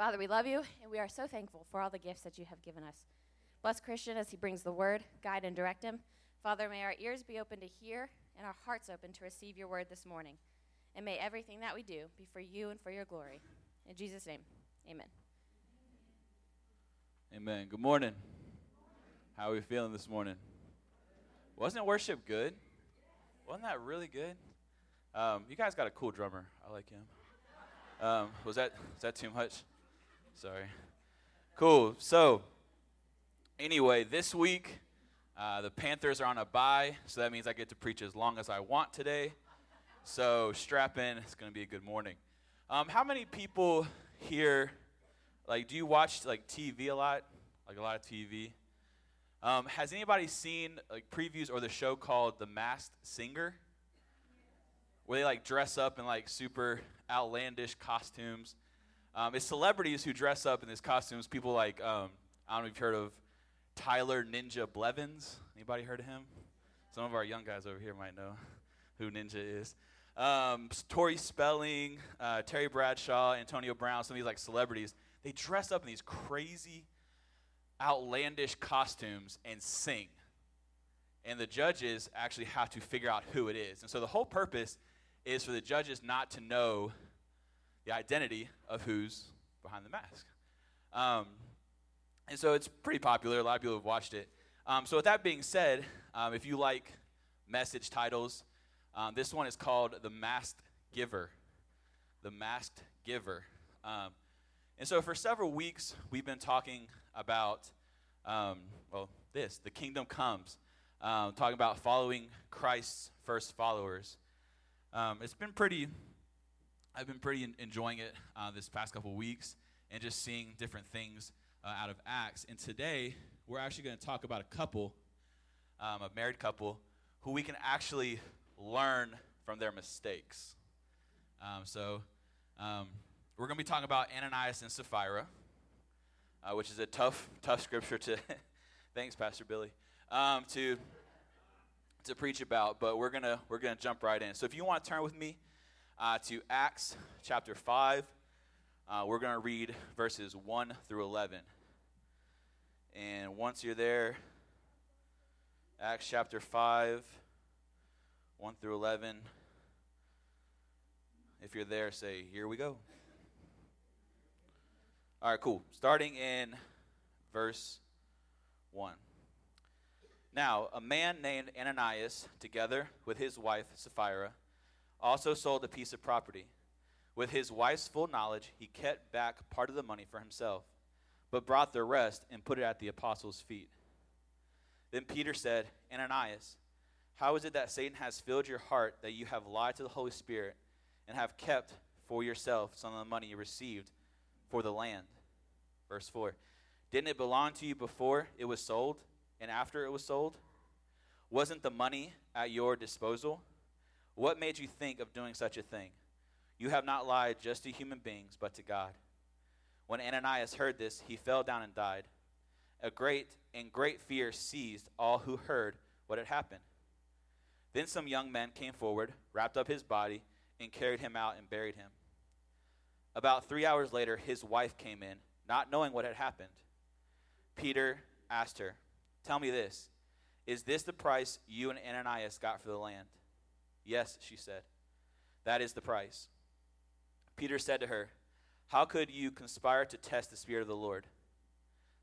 Father, we love you, and we are so thankful for all the gifts that you have given us. Bless Christian as he brings the word, guide and direct him. Father, may our ears be open to hear and our hearts open to receive your word this morning. And may everything that we do be for you and for your glory. In Jesus' name, amen. Amen. Good morning. How are we feeling this morning? Wasn't worship good? Wasn't that really good? Um, you guys got a cool drummer. I like him. Um, was that was that too much? Sorry. Cool. So, anyway, this week uh, the Panthers are on a bye, so that means I get to preach as long as I want today. So strap in. It's going to be a good morning. Um, how many people here, like, do you watch like TV a lot? Like a lot of TV. Um, has anybody seen like previews or the show called The Masked Singer? Where they like dress up in like super outlandish costumes. Um, it's celebrities who dress up in these costumes. People like um, I don't know if you've heard of Tyler Ninja Blevins. Anybody heard of him? Some of our young guys over here might know who Ninja is. Um, Tori Spelling, uh, Terry Bradshaw, Antonio Brown, some of these like celebrities. They dress up in these crazy, outlandish costumes and sing. And the judges actually have to figure out who it is. And so the whole purpose is for the judges not to know the identity of who's behind the mask. Um, and so it's pretty popular. A lot of people have watched it. Um, so, with that being said, um, if you like message titles, um, this one is called The Masked Giver. The Masked Giver. Um, and so, for several weeks, we've been talking about, um, well, this the kingdom comes, talking about following Christ's first followers. it's been pretty, I've been pretty enjoying it uh, this past couple weeks and just seeing different things uh, out of Acts. And today, we're actually going to talk about a couple, um, a married couple, who we can actually learn from their mistakes. Um, so, um, we're going to be talking about Ananias and Sapphira, uh, which is a tough, tough scripture to, thanks, Pastor Billy, um, to to preach about. But we're gonna we're gonna jump right in. So, if you want to turn with me uh, to Acts chapter five. Uh, we're going to read verses 1 through 11. And once you're there, Acts chapter 5, 1 through 11. If you're there, say, Here we go. All right, cool. Starting in verse 1. Now, a man named Ananias, together with his wife Sapphira, also sold a piece of property. With his wife's full knowledge, he kept back part of the money for himself, but brought the rest and put it at the apostles' feet. Then Peter said, Ananias, how is it that Satan has filled your heart that you have lied to the Holy Spirit and have kept for yourself some of the money you received for the land? Verse 4 Didn't it belong to you before it was sold and after it was sold? Wasn't the money at your disposal? What made you think of doing such a thing? You have not lied just to human beings, but to God. When Ananias heard this, he fell down and died. A great and great fear seized all who heard what had happened. Then some young men came forward, wrapped up his body, and carried him out and buried him. About three hours later, his wife came in, not knowing what had happened. Peter asked her, Tell me this Is this the price you and Ananias got for the land? Yes, she said. That is the price. Peter said to her, How could you conspire to test the Spirit of the Lord?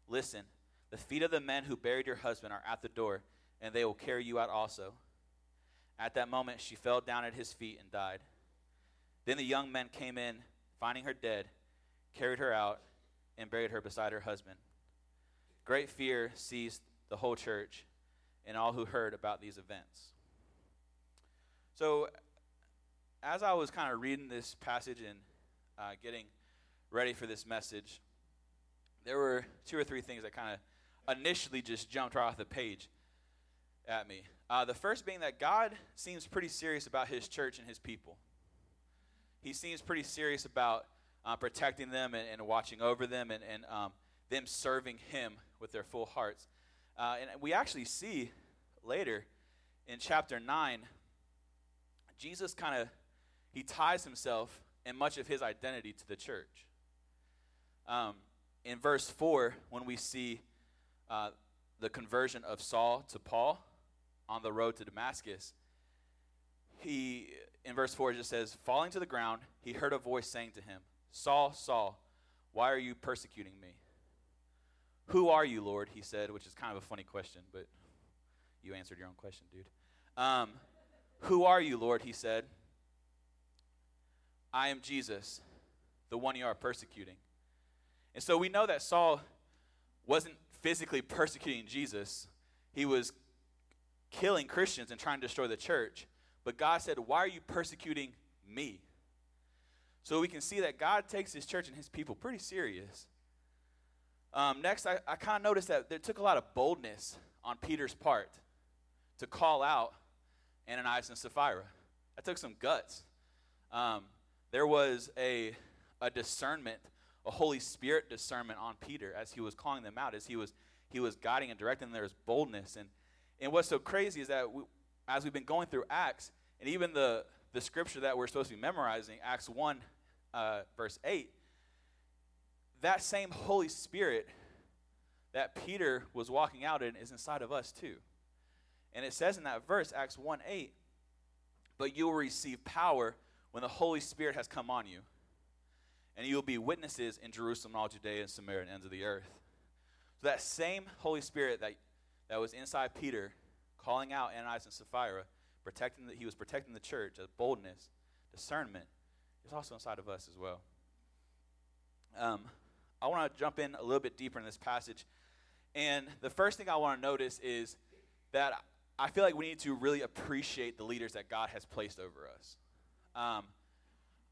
Listen, the feet of the men who buried your husband are at the door, and they will carry you out also. At that moment, she fell down at his feet and died. Then the young men came in, finding her dead, carried her out, and buried her beside her husband. Great fear seized the whole church and all who heard about these events. So, as I was kind of reading this passage and uh, getting ready for this message, there were two or three things that kind of initially just jumped right off the page at me. Uh, the first being that God seems pretty serious about his church and his people. He seems pretty serious about uh, protecting them and, and, watching over them and, and um, them serving him with their full hearts. Uh, and we actually see later in chapter 9, Jesus kind of he ties himself and much of his identity to the church. Um, in verse 4, when we see uh, the conversion of Saul to Paul on the road to Damascus, he, in verse 4, it just says, Falling to the ground, he heard a voice saying to him, Saul, Saul, why are you persecuting me? Who are you, Lord? He said, which is kind of a funny question, but you answered your own question, dude. Um, Who are you, Lord? He said. I am Jesus, the one you are persecuting. And so we know that Saul wasn't physically persecuting Jesus, he was killing Christians and trying to destroy the church. But God said, Why are you persecuting me? So we can see that God takes his church and his people pretty serious. Um, next, I, I kind of noticed that it took a lot of boldness on Peter's part to call out Ananias and Sapphira. That took some guts. Um, there was a, a discernment, a Holy Spirit discernment on Peter as he was calling them out, as he was, he was guiding and directing them. There was boldness. And, and what's so crazy is that we, as we've been going through Acts, and even the, the scripture that we're supposed to be memorizing, Acts 1, uh, verse 8, that same Holy Spirit that Peter was walking out in is inside of us too. And it says in that verse, Acts 1 8, but you will receive power when the Holy Spirit has come on you. And you will be witnesses in Jerusalem, all Judea, and Samaria, and ends of the earth. So that same Holy Spirit that, that was inside Peter, calling out Ananias and Sapphira, protecting the, he was protecting the church as boldness, discernment, is also inside of us as well. Um, I want to jump in a little bit deeper in this passage. And the first thing I want to notice is that I feel like we need to really appreciate the leaders that God has placed over us. Um,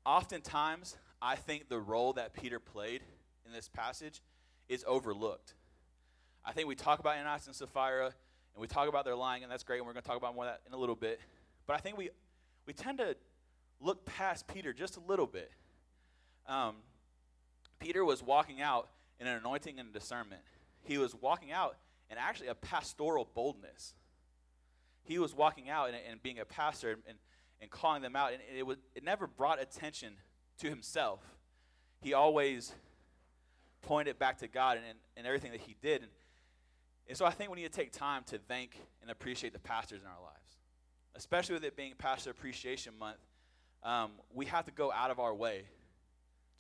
oftentimes, I think the role that Peter played in this passage is overlooked. I think we talk about Ananias and Sapphira, and we talk about their lying, and that's great, and we're going to talk about more of that in a little bit. But I think we, we tend to look past Peter just a little bit. Um, Peter was walking out in an anointing and discernment. He was walking out in actually a pastoral boldness he was walking out and, and being a pastor and, and calling them out, and it, was, it never brought attention to himself. He always pointed back to God and, and, and everything that he did. And, and so I think we need to take time to thank and appreciate the pastors in our lives, especially with it being Pastor Appreciation Month. Um, we have to go out of our way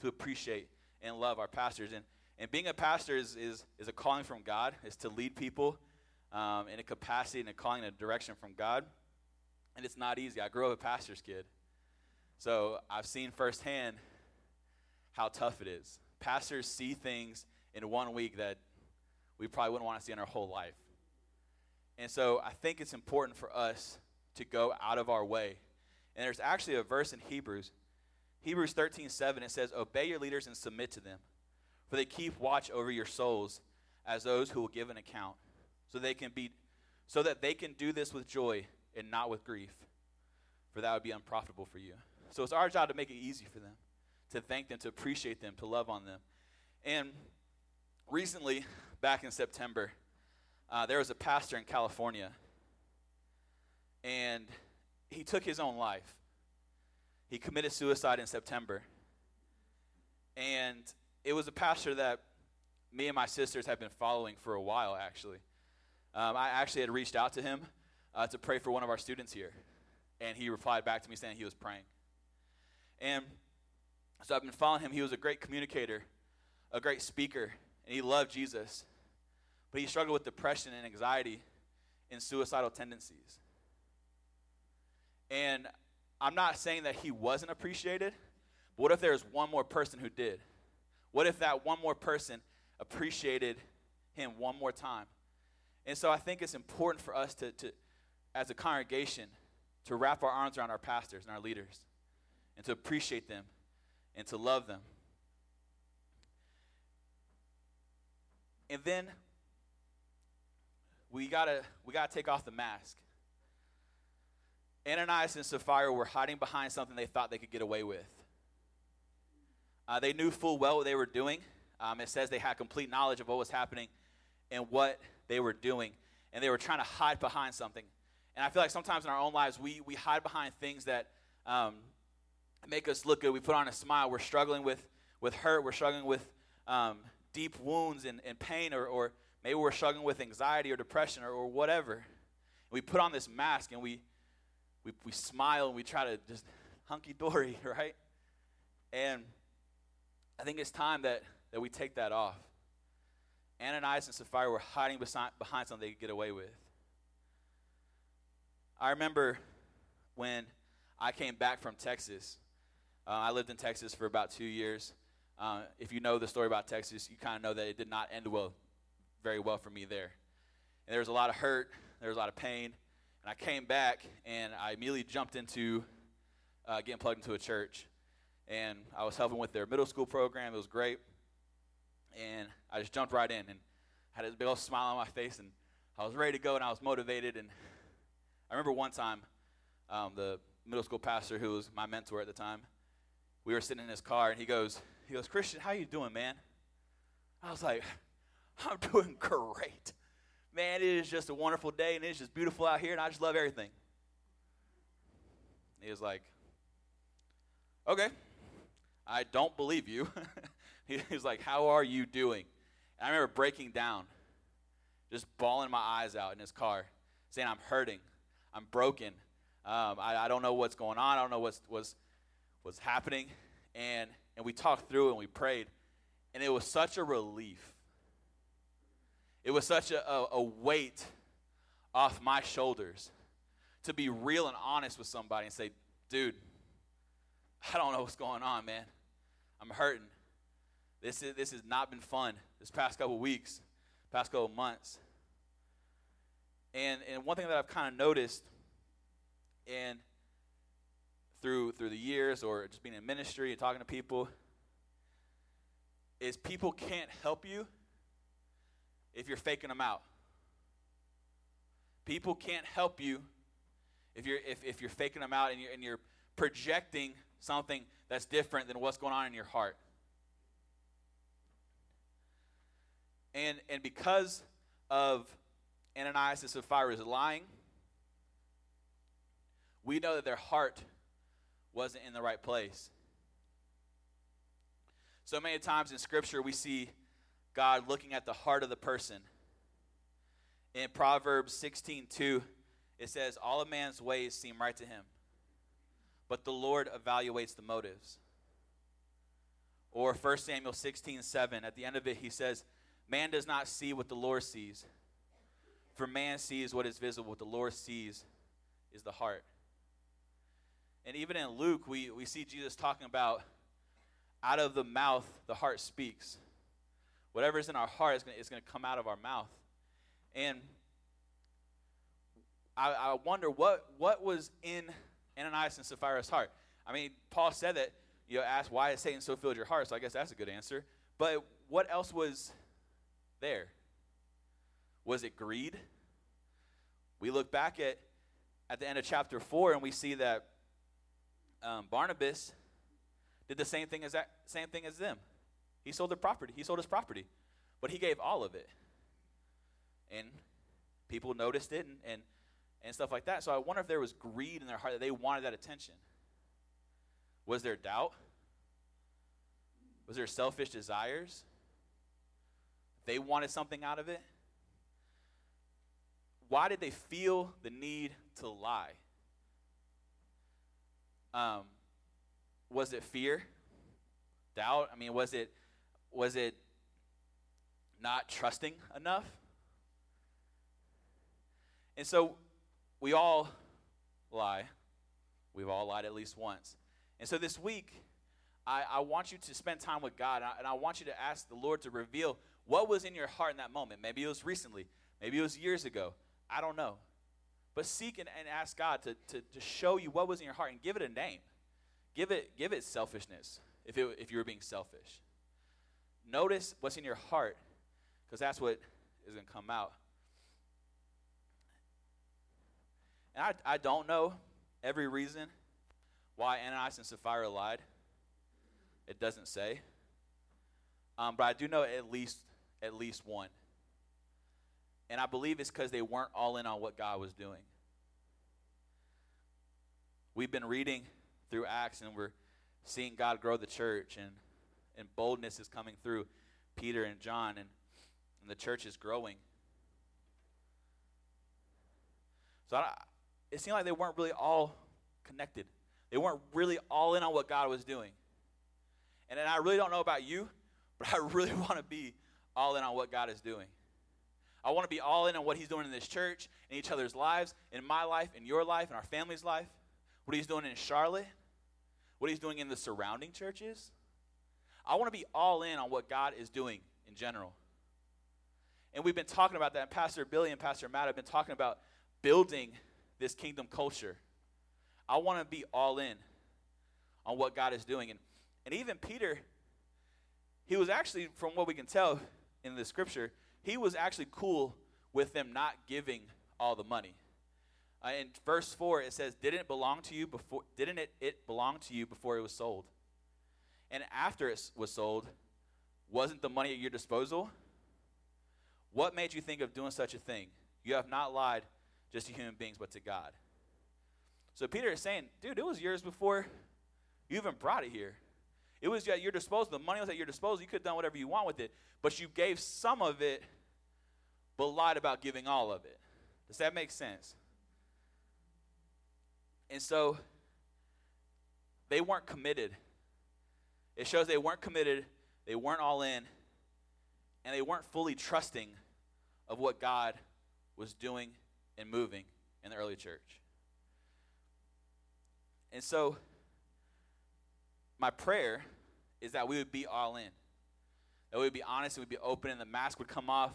to appreciate and love our pastors. And, and being a pastor is, is, is a calling from God, is to lead people um, in a capacity and a calling and a direction from God. And it's not easy. I grew up a pastor's kid. So I've seen firsthand how tough it is. Pastors see things in one week that we probably wouldn't want to see in our whole life. And so I think it's important for us to go out of our way. And there's actually a verse in Hebrews, Hebrews 13, 7, it says, Obey your leaders and submit to them, for they keep watch over your souls as those who will give an account so they can be so that they can do this with joy and not with grief for that would be unprofitable for you. So it's our job to make it easy for them to thank them to appreciate them to love on them. And recently back in september uh, there was a pastor in california and he took his own life. He committed suicide in september. And it was a pastor that me and my sisters have been following for a while actually um, I actually had reached out to him uh, to pray for one of our students here, and he replied back to me saying he was praying. And so I've been following him. He was a great communicator, a great speaker, and he loved Jesus. But he struggled with depression and anxiety and suicidal tendencies. And I'm not saying that he wasn't appreciated, but what if there was one more person who did? What if that one more person appreciated him one more time? And so I think it's important for us to, to as a congregation, to wrap our arms around our pastors and our leaders and to appreciate them and to love them. And then we gotta we gotta take off the mask. Ananias and Sapphira were hiding behind something they thought they could get away with. Uh, they knew full well what they were doing. Um, it says they had complete knowledge of what was happening and what they were doing, and they were trying to hide behind something. And I feel like sometimes in our own lives, we, we hide behind things that um, make us look good. We put on a smile. We're struggling with, with hurt. We're struggling with um, deep wounds and, and pain, or, or maybe we're struggling with anxiety or depression or, or whatever. We put on this mask and we, we, we smile and we try to just hunky dory, right? And I think it's time that, that we take that off. Ananias and Sapphira were hiding behind something they could get away with. I remember when I came back from Texas. Uh, I lived in Texas for about two years. Uh, if you know the story about Texas, you kind of know that it did not end well, very well for me there. And there was a lot of hurt, there was a lot of pain. And I came back and I immediately jumped into uh, getting plugged into a church. And I was helping with their middle school program. It was great. And I just jumped right in and had this big old smile on my face. And I was ready to go and I was motivated. And I remember one time, um, the middle school pastor who was my mentor at the time, we were sitting in his car and he goes, he goes, Christian, how you doing, man? I was like, I'm doing great. Man, it is just a wonderful day and it's just beautiful out here and I just love everything. He was like, okay, I don't believe you. he was like, how are you doing? And I remember breaking down, just bawling my eyes out in his car, saying, I'm hurting. I'm broken. Um, I, I, don't know what's going on. I don't know what's, what's, what's happening. And, and we talked through and we prayed. And it was such a relief. It was such a, a, a weight off my shoulders to be real and honest with somebody and say, dude, I don't know what's going on, man. I'm hurting. This, is, this has not been fun this past couple weeks, past couple months. And, and one thing that I've kind of noticed and through through the years or just being in ministry and talking to people is people can't help you if you're faking them out. People can't help you if you're if, if you're faking them out and you're and you're projecting something that's different than what's going on in your heart. And and because of Ananias and Sapphira's lying, we know that their heart wasn't in the right place. So many times in Scripture, we see God looking at the heart of the person. In Proverbs 16 2, it says, All a man's ways seem right to him, but the Lord evaluates the motives. Or 1 Samuel 16 7, at the end of it, he says, Man does not see what the Lord sees, for man sees what is visible, what the Lord sees is the heart. And even in Luke, we, we see Jesus talking about out of the mouth, the heart speaks. Whatever is in our heart is going to come out of our mouth. And I, I wonder what, what was in Ananias and Sapphira's heart. I mean, Paul said that, you know, asked why has Satan so filled your heart, so I guess that's a good answer. But what else was there? Was it greed? We look back at at the end of chapter 4 and we see that um, Barnabas did the same thing as that same thing as them. He sold their property. He sold his property, but he gave all of it, and people noticed it and and, and stuff like that. So I wonder if there was greed in their heart that they wanted that attention. Was there doubt? Was there selfish desires? They wanted something out of it. Why did they feel the need to lie? Um, was it fear? Doubt? I mean, was it was it not trusting enough? And so we all lie. We've all lied at least once. And so this week, I, I want you to spend time with God, and I, and I want you to ask the Lord to reveal what was in your heart in that moment. Maybe it was recently, maybe it was years ago. I don't know. But seek and, and ask God to, to, to show you what was in your heart and give it a name. Give it, give it selfishness if, it, if you were being selfish. Notice what's in your heart because that's what is going to come out. And I, I don't know every reason why Ananias and Sapphira lied. It doesn't say. Um, but I do know at least at least one. And I believe it's because they weren't all in on what God was doing. We've been reading through Acts and we're seeing God grow the church and, and boldness is coming through. Peter and John, and, and the church is growing. So I, it seemed like they weren't really all connected. They weren't really all in on what God was doing. And then I really don't know about you, but I really want to be all in on what God is doing. I want to be all in on what He's doing in this church, in each other's lives, in my life, in your life, in our family's life, what He's doing in Charlotte, what He's doing in the surrounding churches. I want to be all in on what God is doing in general. And we've been talking about that. Pastor Billy and Pastor Matt have been talking about building this kingdom culture. I want to be all in on what God is doing. And, and even Peter, he was actually, from what we can tell in the scripture, he was actually cool with them not giving all the money. Uh, in verse 4, it says, Didn't it belong to you before, didn't it, it belong to you before it was sold? And after it was sold, wasn't the money at your disposal? What made you think of doing such a thing? You have not lied just to human beings, but to God. So Peter is saying, dude, it was yours before you even brought it here. It was at your disposal. The money was at your disposal. You could have done whatever you want with it, but you gave some of it, but lied about giving all of it. Does that make sense? And so they weren't committed it shows they weren't committed, they weren't all in, and they weren't fully trusting of what God was doing and moving in the early church. And so, my prayer is that we would be all in, that we would be honest, and we'd be open, and the mask would come off,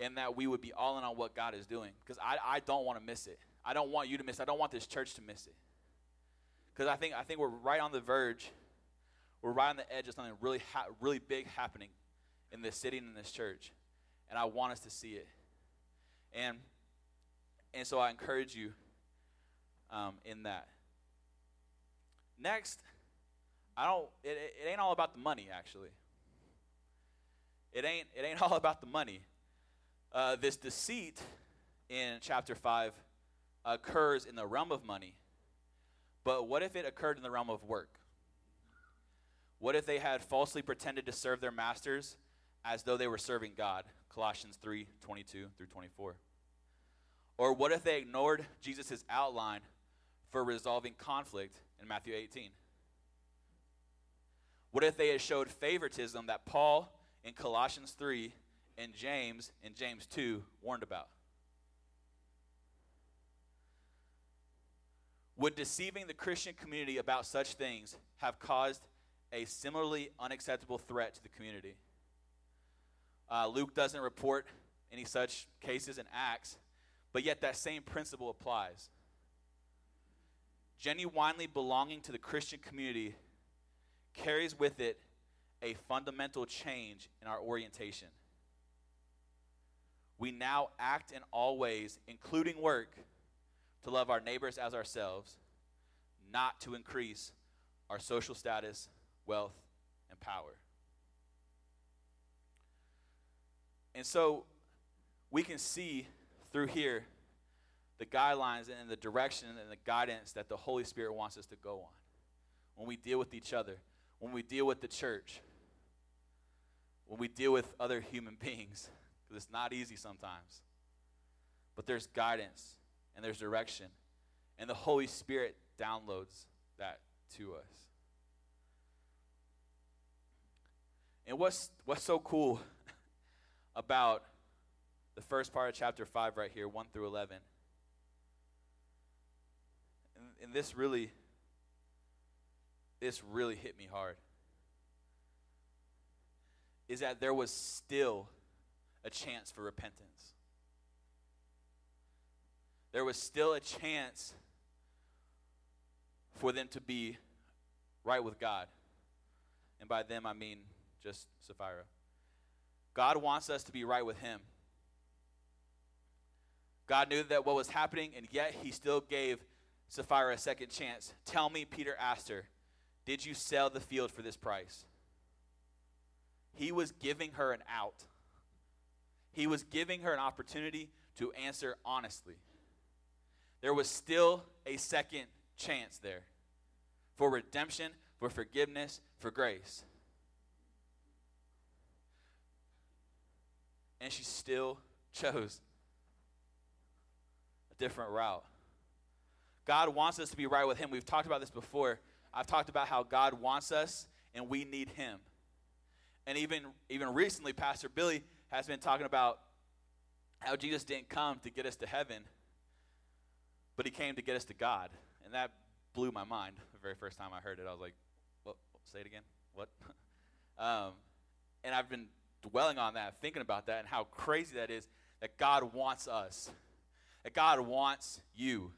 and that we would be all in on what God is doing. Because I, I don't want to miss it. I don't want you to miss it. I don't want this church to miss it. Because I think, I think we're right on the verge we're right on the edge of something really, ha- really big happening in this city and in this church, and I want us to see it. And and so I encourage you um, in that. Next, I don't. It, it, ain't all about the money, actually. It ain't. It ain't all about the money. Uh, this deceit in chapter five occurs in the realm of money. But what if it occurred in the realm of work? What if they had falsely pretended to serve their masters as though they were serving God? Colossians 3 22 through 24. Or what if they ignored Jesus' outline for resolving conflict in Matthew 18? What if they had showed favoritism that Paul in Colossians 3 and James in James 2 warned about? Would deceiving the Christian community about such things have caused a similarly unacceptable threat to the community. Uh, Luke doesn't report any such cases in Acts, but yet that same principle applies. Genuinely belonging to the Christian community carries with it a fundamental change in our orientation. We now act in all ways, including work, to love our neighbors as ourselves, not to increase our social status wealth, and power. And so we can see through here the guidelines and the direction and the guidance that the Holy Spirit wants us to go on when we deal with each other, when we deal with the church, when we deal with other human beings, because it's not easy sometimes. But there's guidance and there's direction, and the Holy Spirit downloads that to us. And what's, what's so cool about the first part of chapter 5 right here, 1 through 11, and, and this really, this really hit me hard, is that there was still a chance for repentance. There was still a chance for them to be right with God. And by them, I mean just Sapphira. God wants us to be right with Him. God knew that what was happening, and yet He still gave Sapphira a second chance. Tell me, Peter asked her, did you sell the field for this price? He was giving her an out. He was giving her an opportunity to answer honestly. There was still a second chance there for redemption, for forgiveness, for grace. And she still chose a different route. God wants us to be right with Him. We've talked about this before. I've talked about how God wants us and we need Him. And even, even recently, Pastor Billy has been talking about how Jesus didn't come to get us to heaven, but He came to get us to God. And that blew my mind the very first time I heard it. I was like, what? Say it again? What? um, and I've been dwelling on that, thinking about that, and how crazy that is that God wants us, that God wants you.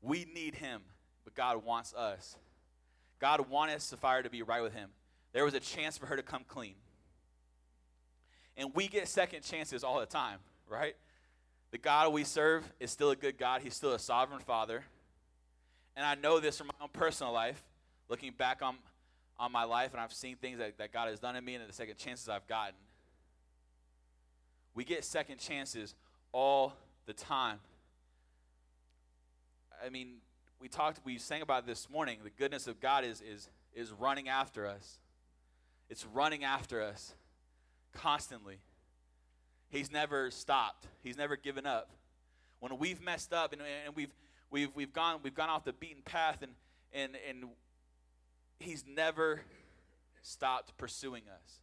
We need Him, but God wants us. God wanted Sapphira to be right with Him. There was a chance for her to come clean. And we get second chances all the time, right? The God we serve is still a good God. He's still a sovereign Father. And I know this from my own personal life, looking back on, on my life, and I've seen things that, that God has done in me and the second chances I've gotten. We get second chances all the time. I mean, we talked, we sang about this morning. The goodness of God is, is, is running after us. It's running after us constantly. He's never stopped. He's never given up. When we've messed up and, and we've, we've, we've, gone, we've gone off the beaten path and, and, and he's never stopped pursuing us.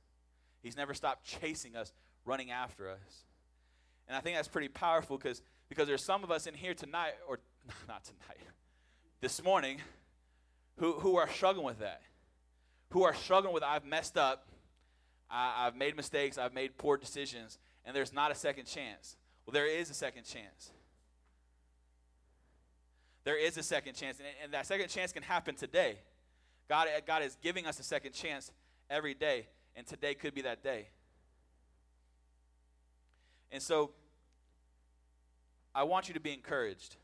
He's never stopped chasing us, running after us. And I think that's pretty powerful because because there's some of us in here tonight, or not tonight, this morning, who, who are struggling with that. Who are struggling with, I've messed up, I, I've made mistakes, I've made poor decisions, and there's not a second chance. Well, there is a second chance. There is a second chance, and, and that second chance can happen today. God, God is giving us a second chance every day, and today could be that day. And so, I want you to be encouraged.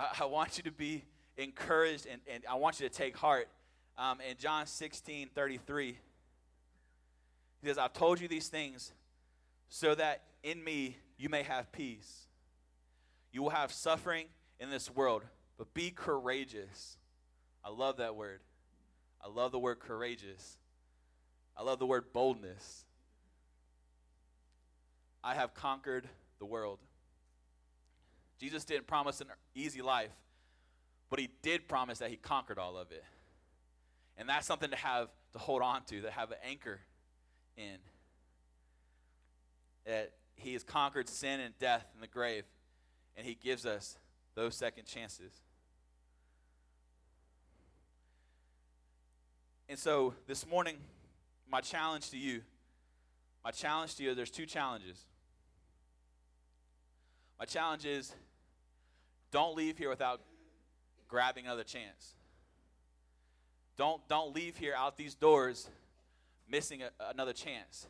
I, I want you to be encouraged, and, and I want you to take heart. Um, in John 16 33, he says, I've told you these things so that in me you may have peace. You will have suffering in this world, but be courageous. I love that word. I love the word courageous. I love the word boldness. I have conquered the world. Jesus didn't promise an easy life, but he did promise that he conquered all of it. And that's something to have to hold on to, to have an anchor in. That he has conquered sin and death and the grave, and he gives us those second chances. And so this morning, my challenge to you, my challenge to you, there's two challenges. My challenge is don't leave here without grabbing another chance. Don't, don't leave here out these doors missing a, another chance.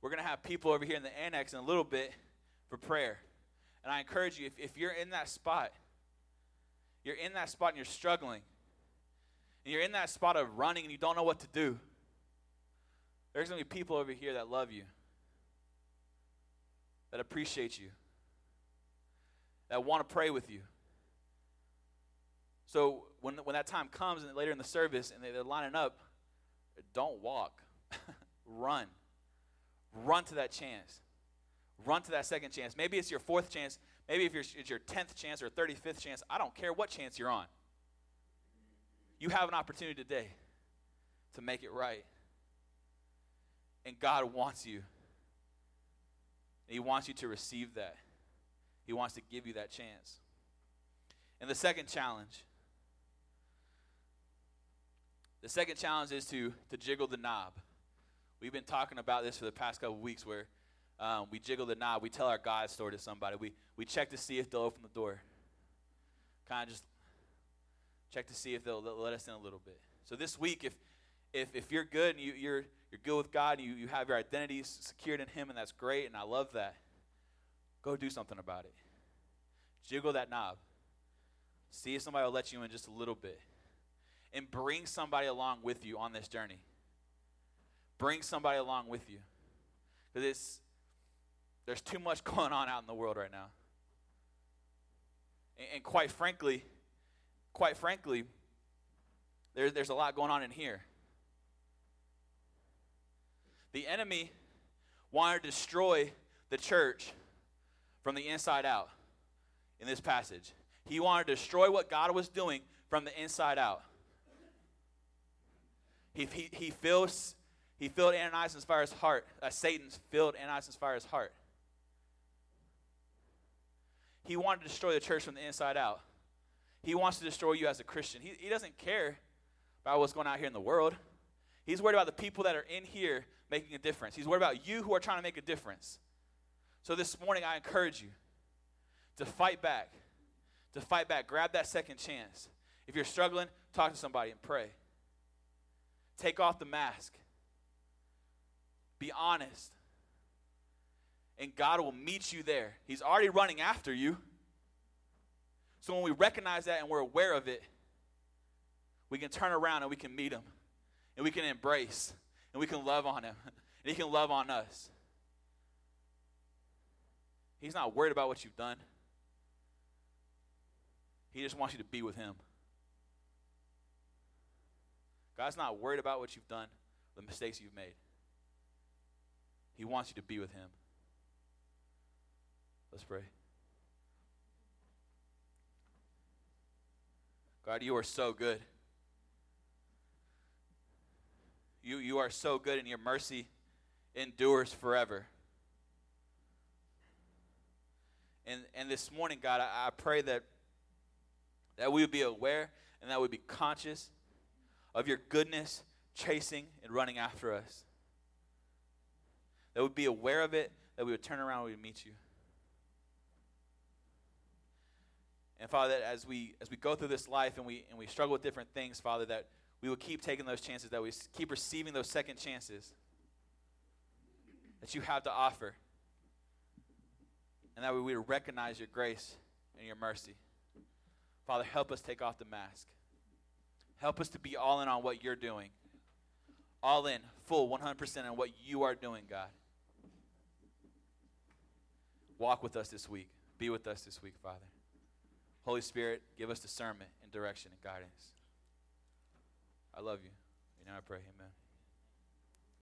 We're going to have people over here in the annex in a little bit for prayer. And I encourage you, if, if you're in that spot, you're in that spot and you're struggling, and you're in that spot of running and you don't know what to do, there's going to be people over here that love you, that appreciate you, that want to pray with you. So when, when that time comes and later in the service and they're lining up, don't walk. Run. Run to that chance. Run to that second chance. Maybe it's your fourth chance. Maybe if it's your 10th chance or 35th chance. I don't care what chance you're on. You have an opportunity today to make it right. And God wants you. He wants you to receive that. He wants to give you that chance. And the second challenge the second challenge is to, to jiggle the knob. We've been talking about this for the past couple weeks where um, we jiggle the knob. We tell our God story to somebody. We, we check to see if they'll open the door. Kind of just check to see if they'll, they'll let us in a little bit. So this week, if, if, if you're good and you, you're, you're good with God, and you, you have your identity secured in Him, and that's great, and I love that, go do something about it. Jiggle that knob. See if somebody will let you in just a little bit and bring somebody along with you on this journey. Bring somebody along with you. Because it's there's too much going on out in the world right now. And, and quite frankly, quite frankly, there, there's a lot going on in here. The enemy wanted to destroy the church from the inside out in this passage. He wanted to destroy what God was doing from the inside out. He, he, he fills he filled Ananias and Sapphira's heart. Uh, Satan filled Ananias and Sapphira's heart. He wanted to destroy the church from the inside out. He wants to destroy you as a Christian. He, he doesn't care about what's going on out here in the world. He's worried about the people that are in here making a difference. He's worried about you who are trying to make a difference. So this morning, I encourage you to fight back. To fight back. Grab that second chance. If you're struggling, talk to somebody and pray. Take off the mask. Be honest. And God will meet you there. He's already running after you. So when we recognize that and we're aware of it, we can turn around and we can meet him. And we can embrace. And we can love on him. And he can love on us. He's not worried about what you've done. He just wants you to be with him. God's not worried about what you've done, the mistakes you've made. He wants you to be with Him. Let's pray. God, you are so good. You, you are so good, and your mercy endures forever. And, and this morning, God, I, I pray that, that we would be aware and that we would be conscious of your goodness chasing and running after us that we would be aware of it, that we would turn around we would meet you. And Father, that as we as we go through this life and we and we struggle with different things, Father, that we will keep taking those chances, that we keep receiving those second chances that you have to offer. And that we would recognize your grace and your mercy. Father, help us take off the mask. Help us to be all in on what you're doing. All in, full, 100% on what you are doing, God. Walk with us this week. Be with us this week, Father. Holy Spirit, give us discernment and direction and guidance. I love you. And now I pray, amen.